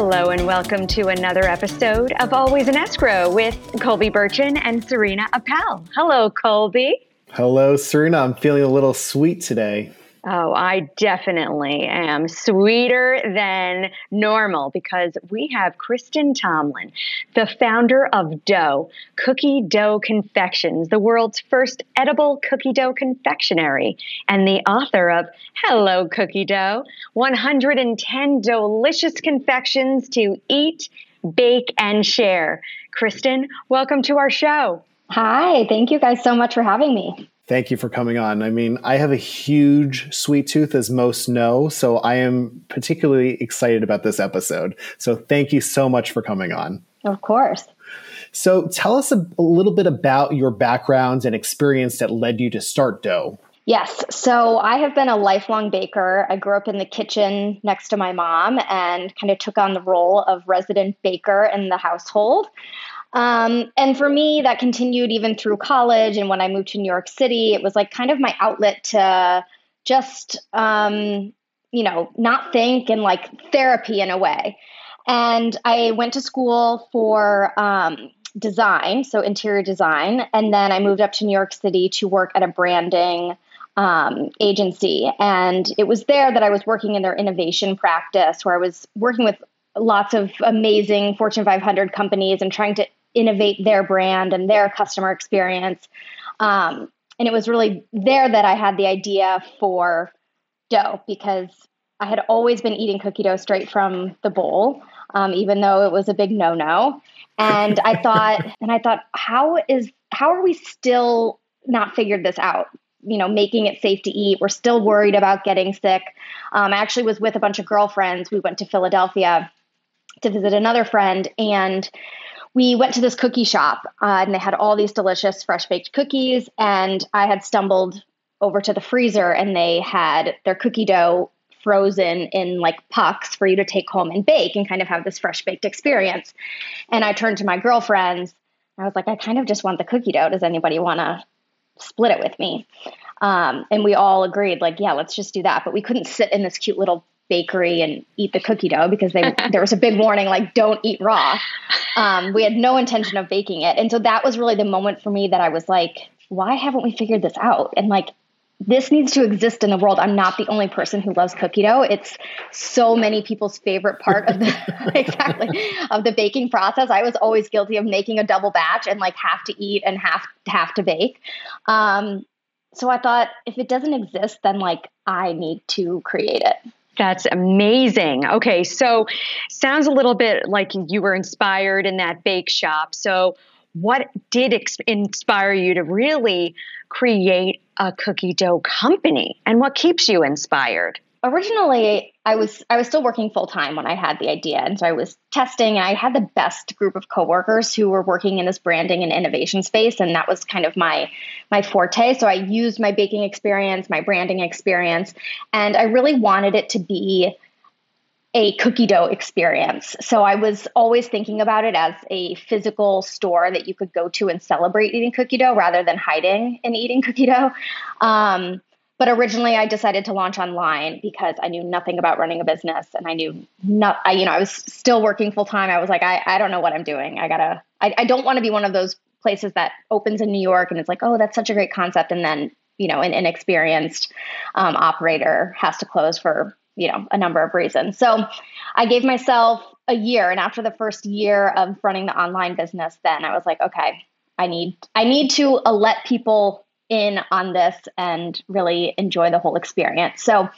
Hello, and welcome to another episode of Always an Escrow with Colby Burchin and Serena Appel. Hello, Colby. Hello, Serena. I'm feeling a little sweet today. Oh, I definitely am sweeter than normal because we have Kristen Tomlan, the founder of Dough, Cookie Dough Confections, the world's first edible cookie dough confectionery, and the author of Hello Cookie Dough 110 Delicious Confections to Eat, Bake, and Share. Kristen, welcome to our show. Hi, thank you guys so much for having me. Thank you for coming on. I mean, I have a huge sweet tooth, as most know, so I am particularly excited about this episode. So thank you so much for coming on. Of course. So tell us a, a little bit about your background and experience that led you to start Dough. Yes. So I have been a lifelong baker. I grew up in the kitchen next to my mom and kind of took on the role of resident baker in the household. Um, and for me, that continued even through college. And when I moved to New York City, it was like kind of my outlet to just, um, you know, not think and like therapy in a way. And I went to school for um, design, so interior design. And then I moved up to New York City to work at a branding um, agency. And it was there that I was working in their innovation practice, where I was working with lots of amazing Fortune 500 companies and trying to innovate their brand and their customer experience. Um, and it was really there that I had the idea for dough because I had always been eating cookie dough straight from the bowl, um, even though it was a big no no. And I thought, and I thought, how is how are we still not figured this out? You know, making it safe to eat. We're still worried about getting sick. Um, I actually was with a bunch of girlfriends. We went to Philadelphia to visit another friend, and we went to this cookie shop uh, and they had all these delicious fresh baked cookies. And I had stumbled over to the freezer and they had their cookie dough frozen in like pucks for you to take home and bake and kind of have this fresh baked experience. And I turned to my girlfriends. I was like, I kind of just want the cookie dough. Does anybody want to split it with me? Um, and we all agreed, like, yeah, let's just do that. But we couldn't sit in this cute little bakery and eat the cookie dough because they there was a big warning like don't eat raw. Um, we had no intention of baking it, and so that was really the moment for me that I was like, why haven't we figured this out? And like this needs to exist in the world. I'm not the only person who loves cookie dough. It's so many people's favorite part of the exactly of the baking process. I was always guilty of making a double batch and like have to eat and have have to bake. Um, so I thought if it doesn't exist, then like I need to create it. That's amazing. Okay, so sounds a little bit like you were inspired in that bake shop. So, what did ex- inspire you to really create a cookie dough company, and what keeps you inspired? Originally I was I was still working full time when I had the idea, and so I was testing. And I had the best group of coworkers who were working in this branding and innovation space, and that was kind of my my forte. So I used my baking experience, my branding experience, and I really wanted it to be a cookie dough experience. So I was always thinking about it as a physical store that you could go to and celebrate eating cookie dough rather than hiding and eating cookie dough. Um, but originally, I decided to launch online because I knew nothing about running a business, and I knew not. I, you know, I was still working full time. I was like, I, I don't know what I'm doing. I gotta. I, I don't want to be one of those places that opens in New York and it's like, oh, that's such a great concept, and then you know, an inexperienced um, operator has to close for you know a number of reasons. So, I gave myself a year, and after the first year of running the online business, then I was like, okay, I need I need to uh, let people in on this and really enjoy the whole experience. So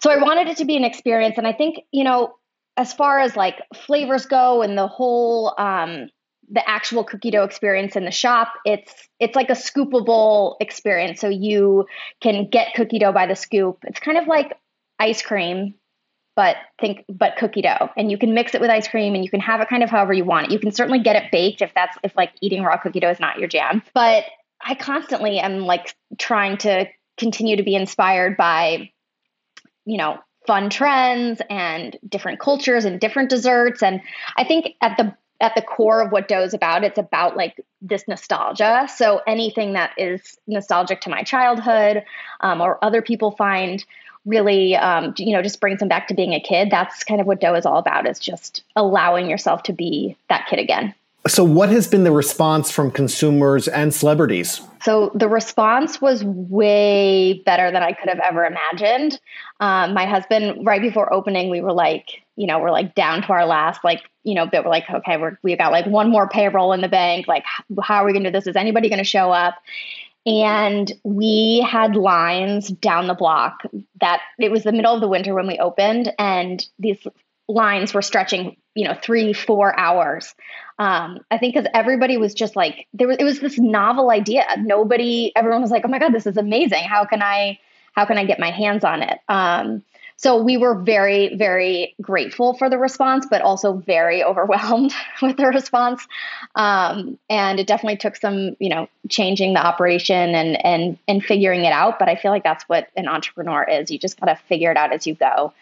so I wanted it to be an experience and I think, you know, as far as like flavors go and the whole um the actual cookie dough experience in the shop, it's it's like a scoopable experience. So you can get cookie dough by the scoop. It's kind of like ice cream, but think but cookie dough. And you can mix it with ice cream and you can have it kind of however you want it. You can certainly get it baked if that's if like eating raw cookie dough is not your jam. But I constantly am like trying to continue to be inspired by, you know, fun trends and different cultures and different desserts. And I think at the at the core of what Dough is about, it's about like this nostalgia. So anything that is nostalgic to my childhood, um, or other people find really um, you know just brings them back to being a kid that's kind of what dough is all about is just allowing yourself to be that kid again so what has been the response from consumers and celebrities? So the response was way better than i could have ever imagined. Um, my husband right before opening we were like you know we're like down to our last like you know but we're like okay we're, we got like one more payroll in the bank. Like how are we going to do this? Is anybody going to show up? And we had lines down the block that it was the middle of the winter when we opened and these lines were stretching you know three four hours um, i think because everybody was just like there was it was this novel idea nobody everyone was like oh my god this is amazing how can i how can i get my hands on it um, so we were very, very grateful for the response, but also very overwhelmed with the response. Um, and it definitely took some, you know, changing the operation and and and figuring it out. But I feel like that's what an entrepreneur is. You just got to figure it out as you go.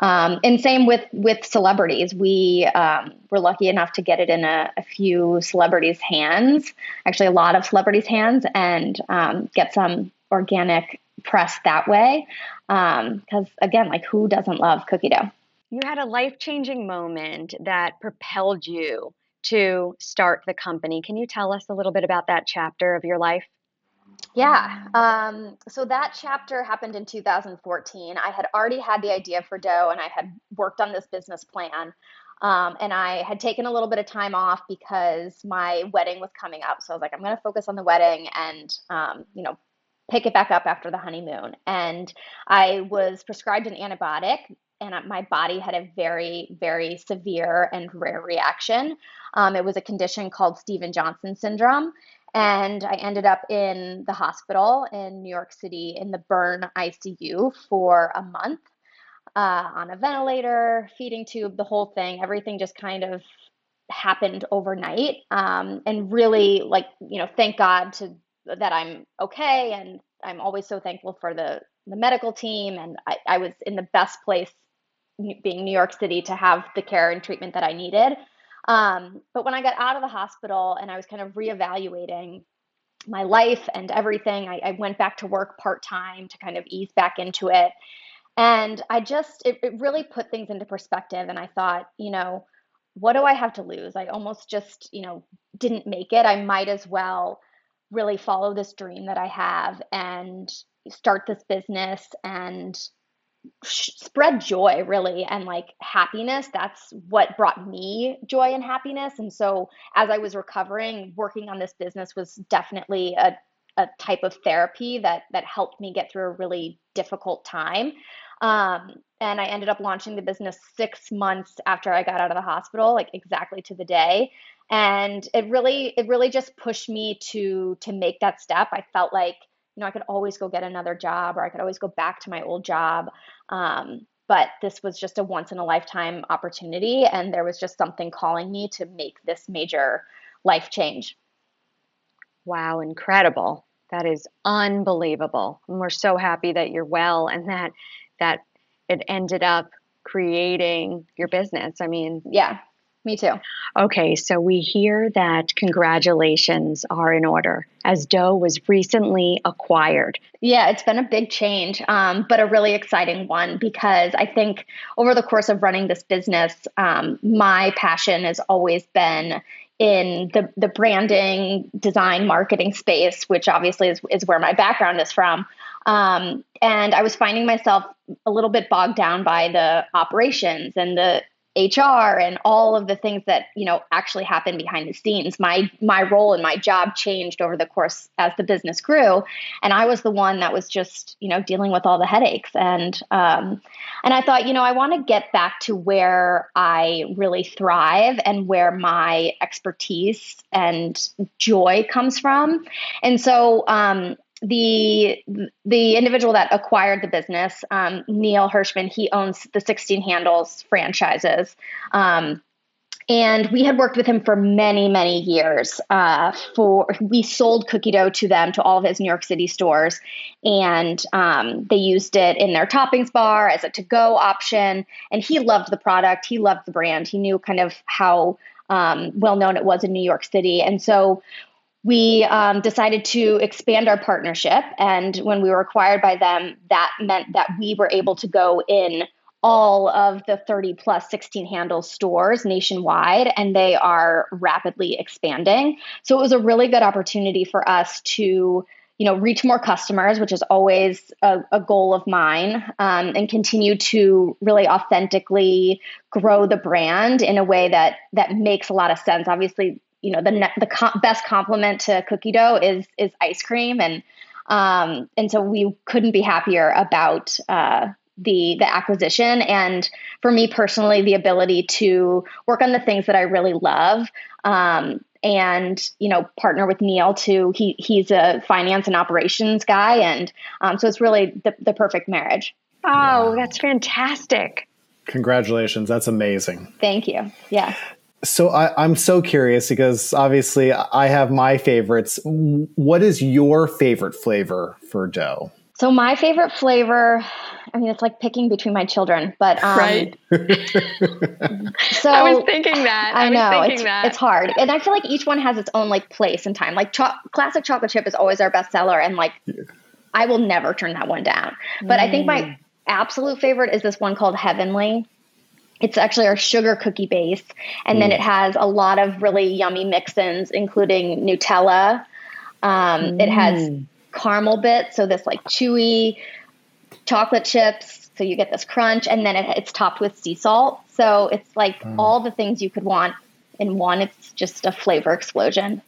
Um, and same with with celebrities. We um, were lucky enough to get it in a, a, few celebrities' hands, actually a lot of celebrities' hands, and um, get some organic press that way. Because um, again, like who doesn't love cookie dough? You had a life changing moment that propelled you to start the company. Can you tell us a little bit about that chapter of your life? Yeah. Um, so that chapter happened in 2014. I had already had the idea for dough and I had worked on this business plan. Um, and I had taken a little bit of time off because my wedding was coming up. So I was like, I'm going to focus on the wedding and, um, you know, pick it back up after the honeymoon. And I was prescribed an antibiotic, and my body had a very, very severe and rare reaction. Um, it was a condition called Steven Johnson syndrome. And I ended up in the hospital in New York City in the burn ICU for a month uh, on a ventilator, feeding tube, the whole thing. Everything just kind of happened overnight. Um, and really, like, you know, thank God to that I'm okay. And I'm always so thankful for the, the medical team. And I, I was in the best place, being New York City, to have the care and treatment that I needed. Um, but when I got out of the hospital and I was kind of reevaluating my life and everything, I, I went back to work part time to kind of ease back into it. And I just, it, it really put things into perspective. And I thought, you know, what do I have to lose? I almost just, you know, didn't make it. I might as well really follow this dream that I have and start this business and spread joy really and like happiness. That's what brought me joy and happiness. And so as i was recovering working on this business was definitely a, a type of therapy that that helped me get through a really difficult time. Um, and i ended up launching the business six months after i got out of the hospital like exactly to the day. And it really it really just pushed me to to make that step. I felt like you know i could always go get another job or i could always go back to my old job um, but this was just a once in a lifetime opportunity and there was just something calling me to make this major life change. Wow incredible. That is unbelievable. And we're so happy that you're well and that that it ended up creating your business. I mean yeah me too. Okay, so we hear that congratulations are in order as Dough was recently acquired. Yeah, it's been a big change, um, but a really exciting one because I think over the course of running this business, um, my passion has always been in the, the branding, design, marketing space, which obviously is, is where my background is from. Um, and I was finding myself a little bit bogged down by the operations and the HR and all of the things that you know actually happen behind the scenes. My my role and my job changed over the course as the business grew, and I was the one that was just you know dealing with all the headaches. And um, and I thought you know I want to get back to where I really thrive and where my expertise and joy comes from, and so um, the the individual that acquired the business, um, Neil Hershman, he owns the 16 Handles franchises. Um, and we had worked with him for many, many years. Uh, for we sold cookie dough to them to all of his New York City stores, and um, they used it in their toppings bar as a to-go option. And he loved the product. He loved the brand. He knew kind of how um, well known it was in New York City, and so we um, decided to expand our partnership. And when we were acquired by them, that meant that we were able to go in all of the 30 plus 16 handle stores nationwide, and they are rapidly expanding. So it was a really good opportunity for us to you know reach more customers which is always a, a goal of mine um, and continue to really authentically grow the brand in a way that that makes a lot of sense obviously you know the the co- best compliment to cookie dough is is ice cream. And um, and so we couldn't be happier about uh, the the acquisition. And for me personally the ability to work on the things that I really love um, and you know partner with Neil too. He he's a finance and operations guy. And um, so it's really the, the perfect marriage. Oh that's fantastic. Congratulations. That's amazing. Thank you. Yeah so I, am so curious because obviously I have my favorites. What is your favorite flavor for dough? So my favorite flavor, I mean, it's like picking between my children, but um, right. so I was thinking that. I, I know it's, that. it's hard, and I feel like each one has its own like place and time. Like cho- classic chocolate chip is always our best seller, and like yeah. I will never turn that one down. But mm. I think my mm. absolute favorite is this one called Heavenly. It's actually our sugar cookie base, and mm. then it has a lot of really yummy mix-ins, including Nutella. Um, mm. It has mm. caramel bits, so this like chewy chocolate chips. So you get this crunch, and then it, it's topped with sea salt. So it's like mm. all the things you could want in one. It's just a flavor explosion,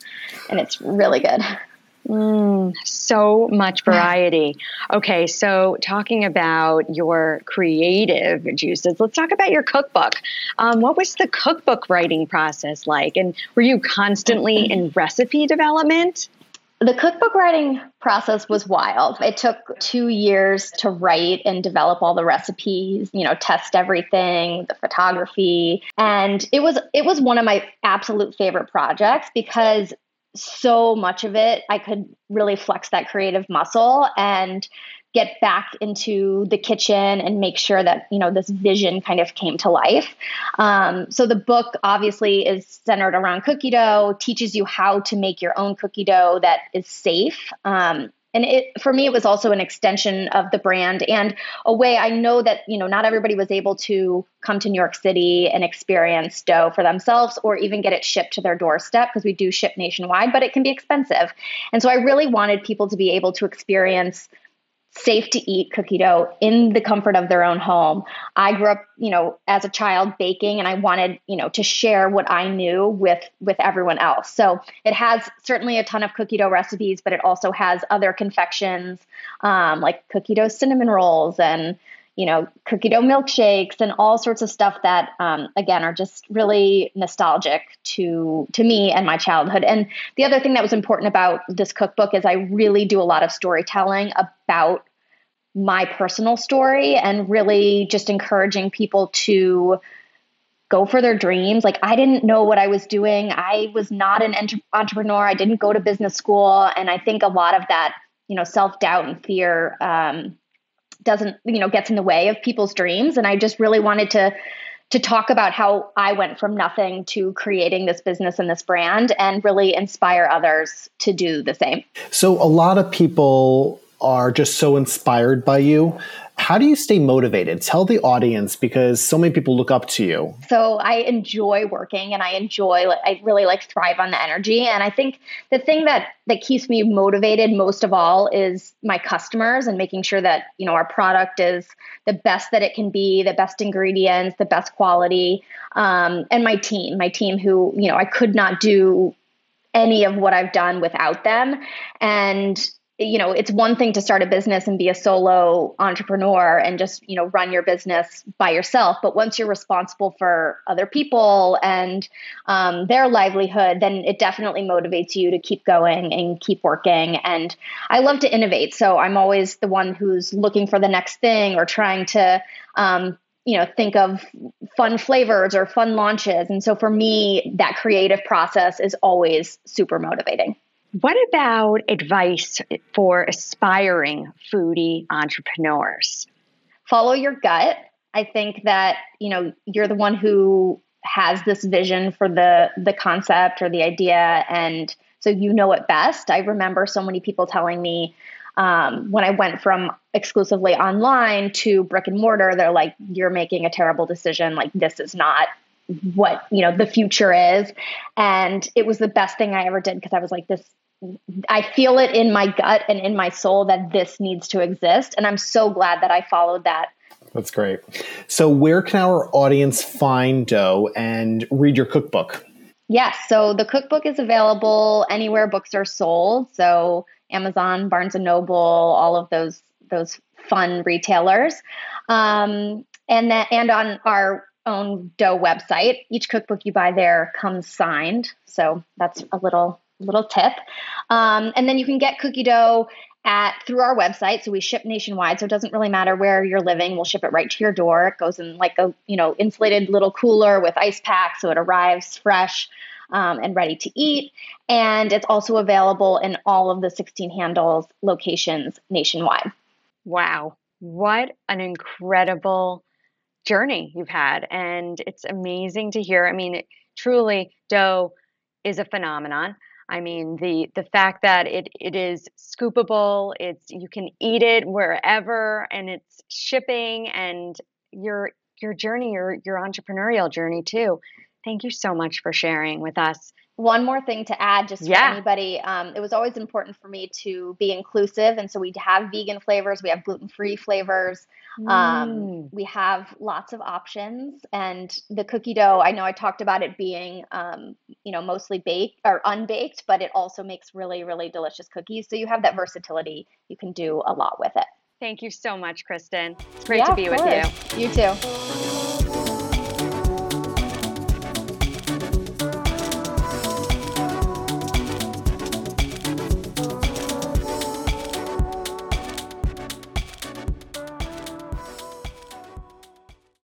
and it's really good. Mm, so much variety. Okay, so talking about your creative juices, let's talk about your cookbook. Um, what was the cookbook writing process like? And were you constantly in recipe development? The cookbook writing process was wild. It took two years to write and develop all the recipes, you know, test everything, the photography. And it was it was one of my absolute favorite projects because so much of it, I could really flex that creative muscle and get back into the kitchen and make sure that you know this vision kind of came to life. Um, so the book obviously is centered around cookie dough teaches you how to make your own cookie dough that is safe. Um, and it for me it was also an extension of the brand and a way i know that you know not everybody was able to come to new york city and experience dough for themselves or even get it shipped to their doorstep because we do ship nationwide but it can be expensive. And so i really wanted people to be able to experience safe to eat cookie dough in the comfort of their own home. I grew up, you know, as a child baking and I wanted, you know, to share what I knew with with everyone else. So it has certainly a ton of cookie dough recipes, but it also has other confections um, like cookie dough cinnamon rolls and you know, cookie dough milkshakes and all sorts of stuff that, um, again, are just really nostalgic to to me and my childhood. And the other thing that was important about this cookbook is I really do a lot of storytelling about my personal story and really just encouraging people to go for their dreams. Like I didn't know what I was doing. I was not an entre- entrepreneur. I didn't go to business school, and I think a lot of that, you know, self doubt and fear. Um, doesn't you know gets in the way of people's dreams. And i just really wanted to to talk about how i went from nothing to creating this business and this brand and really inspire others to do the same. So a lot of people are just so inspired by you how do you stay motivated? Tell the audience because so many people look up to you. So I enjoy working and I enjoy I really like thrive on the energy and I think the thing that that keeps me motivated most of all is my customers and making sure that, you know, our product is the best that it can be, the best ingredients, the best quality, um, and my team, my team who, you know, I could not do any of what I've done without them. And you know it's one thing to start a business and be a solo entrepreneur and just you know run your business by yourself but once you're responsible for other people and um, their livelihood then it definitely motivates you to keep going and keep working. And i love to innovate so i'm always the one who's looking for the next thing or trying to um, you know think of fun flavors or fun launches. And so for me that creative process is always super motivating what about advice for aspiring foodie entrepreneurs? Follow your gut. I think that, you know, you're the one who has this vision for the the concept or the idea and so you know it best. I remember so many people telling me um, when I went from exclusively online to brick and mortar, they're like, "You're making a terrible decision. Like this is not what you know the future is." And it was the best thing I ever did because I was like, "This I feel it in my gut and in my soul that this needs to exist. And I'm so glad that I followed that. That's great. So, where can our audience find Dough and read your cookbook? Yes. So, the cookbook is available anywhere books are sold. So, Amazon, Barnes and Noble, all of those those fun retailers, um, and that and on our own Dough website. Each cookbook you buy there comes signed. So that's a little little tip. Um, and then you can get cookie dough at through our website. So we ship nationwide. So it doesn't really matter where you're living. We'll ship it right to your door. It goes in like a you know insulated little cooler with ice pack, so it arrives fresh. Um, and ready to eat. And it's also available in all of the 16 handles locations nationwide. Wow. What an incredible journey you've had. And it's amazing to hear. I mean, truly, dough is a phenomenon. I mean, the the fact that it it is scoopable, it's you can eat it wherever, and it's shipping, and your your journey, your your entrepreneurial journey too. Thank you so much for sharing with us one more thing to add just yeah. for anybody um, it was always important for me to be inclusive and so we have vegan flavors we have gluten-free flavors um, mm. um, we have lots of options and the cookie dough i know i talked about it being um, you know mostly baked or unbaked but it also makes really really delicious cookies so you have that versatility. You can do a lot with it. Thank you so much kristen. It's great yeah, to be with you. you too